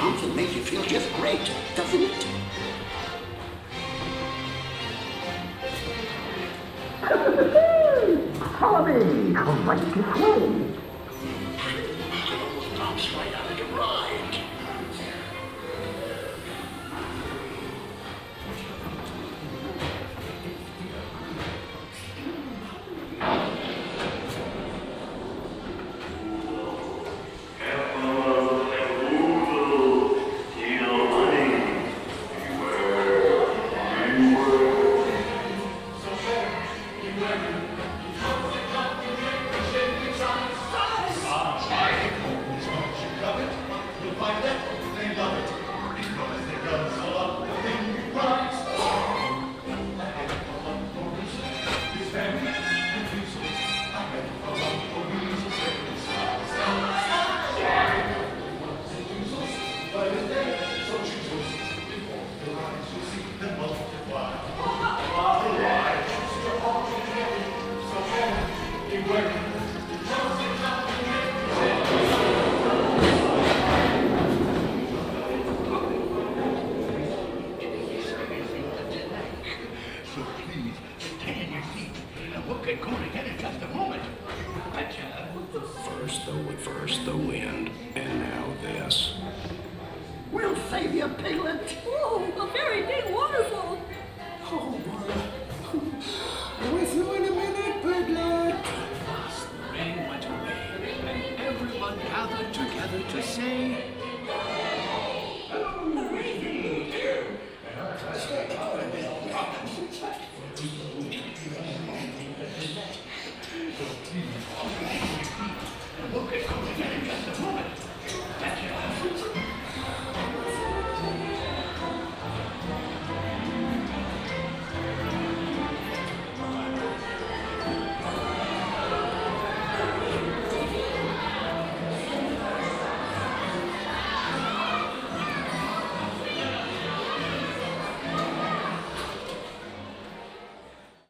Bouncing makes you feel just great, doesn't it? Follow me. Come right this way. Bounce right out of the ride. get going again in just a moment. But, uh... First the, first the wind, and now this. We'll save you, Piglet. Oh, a very big waterfall. Oh, Mother. With you in a minute, Piglet. Last, the rain went away, and everyone gathered together to say...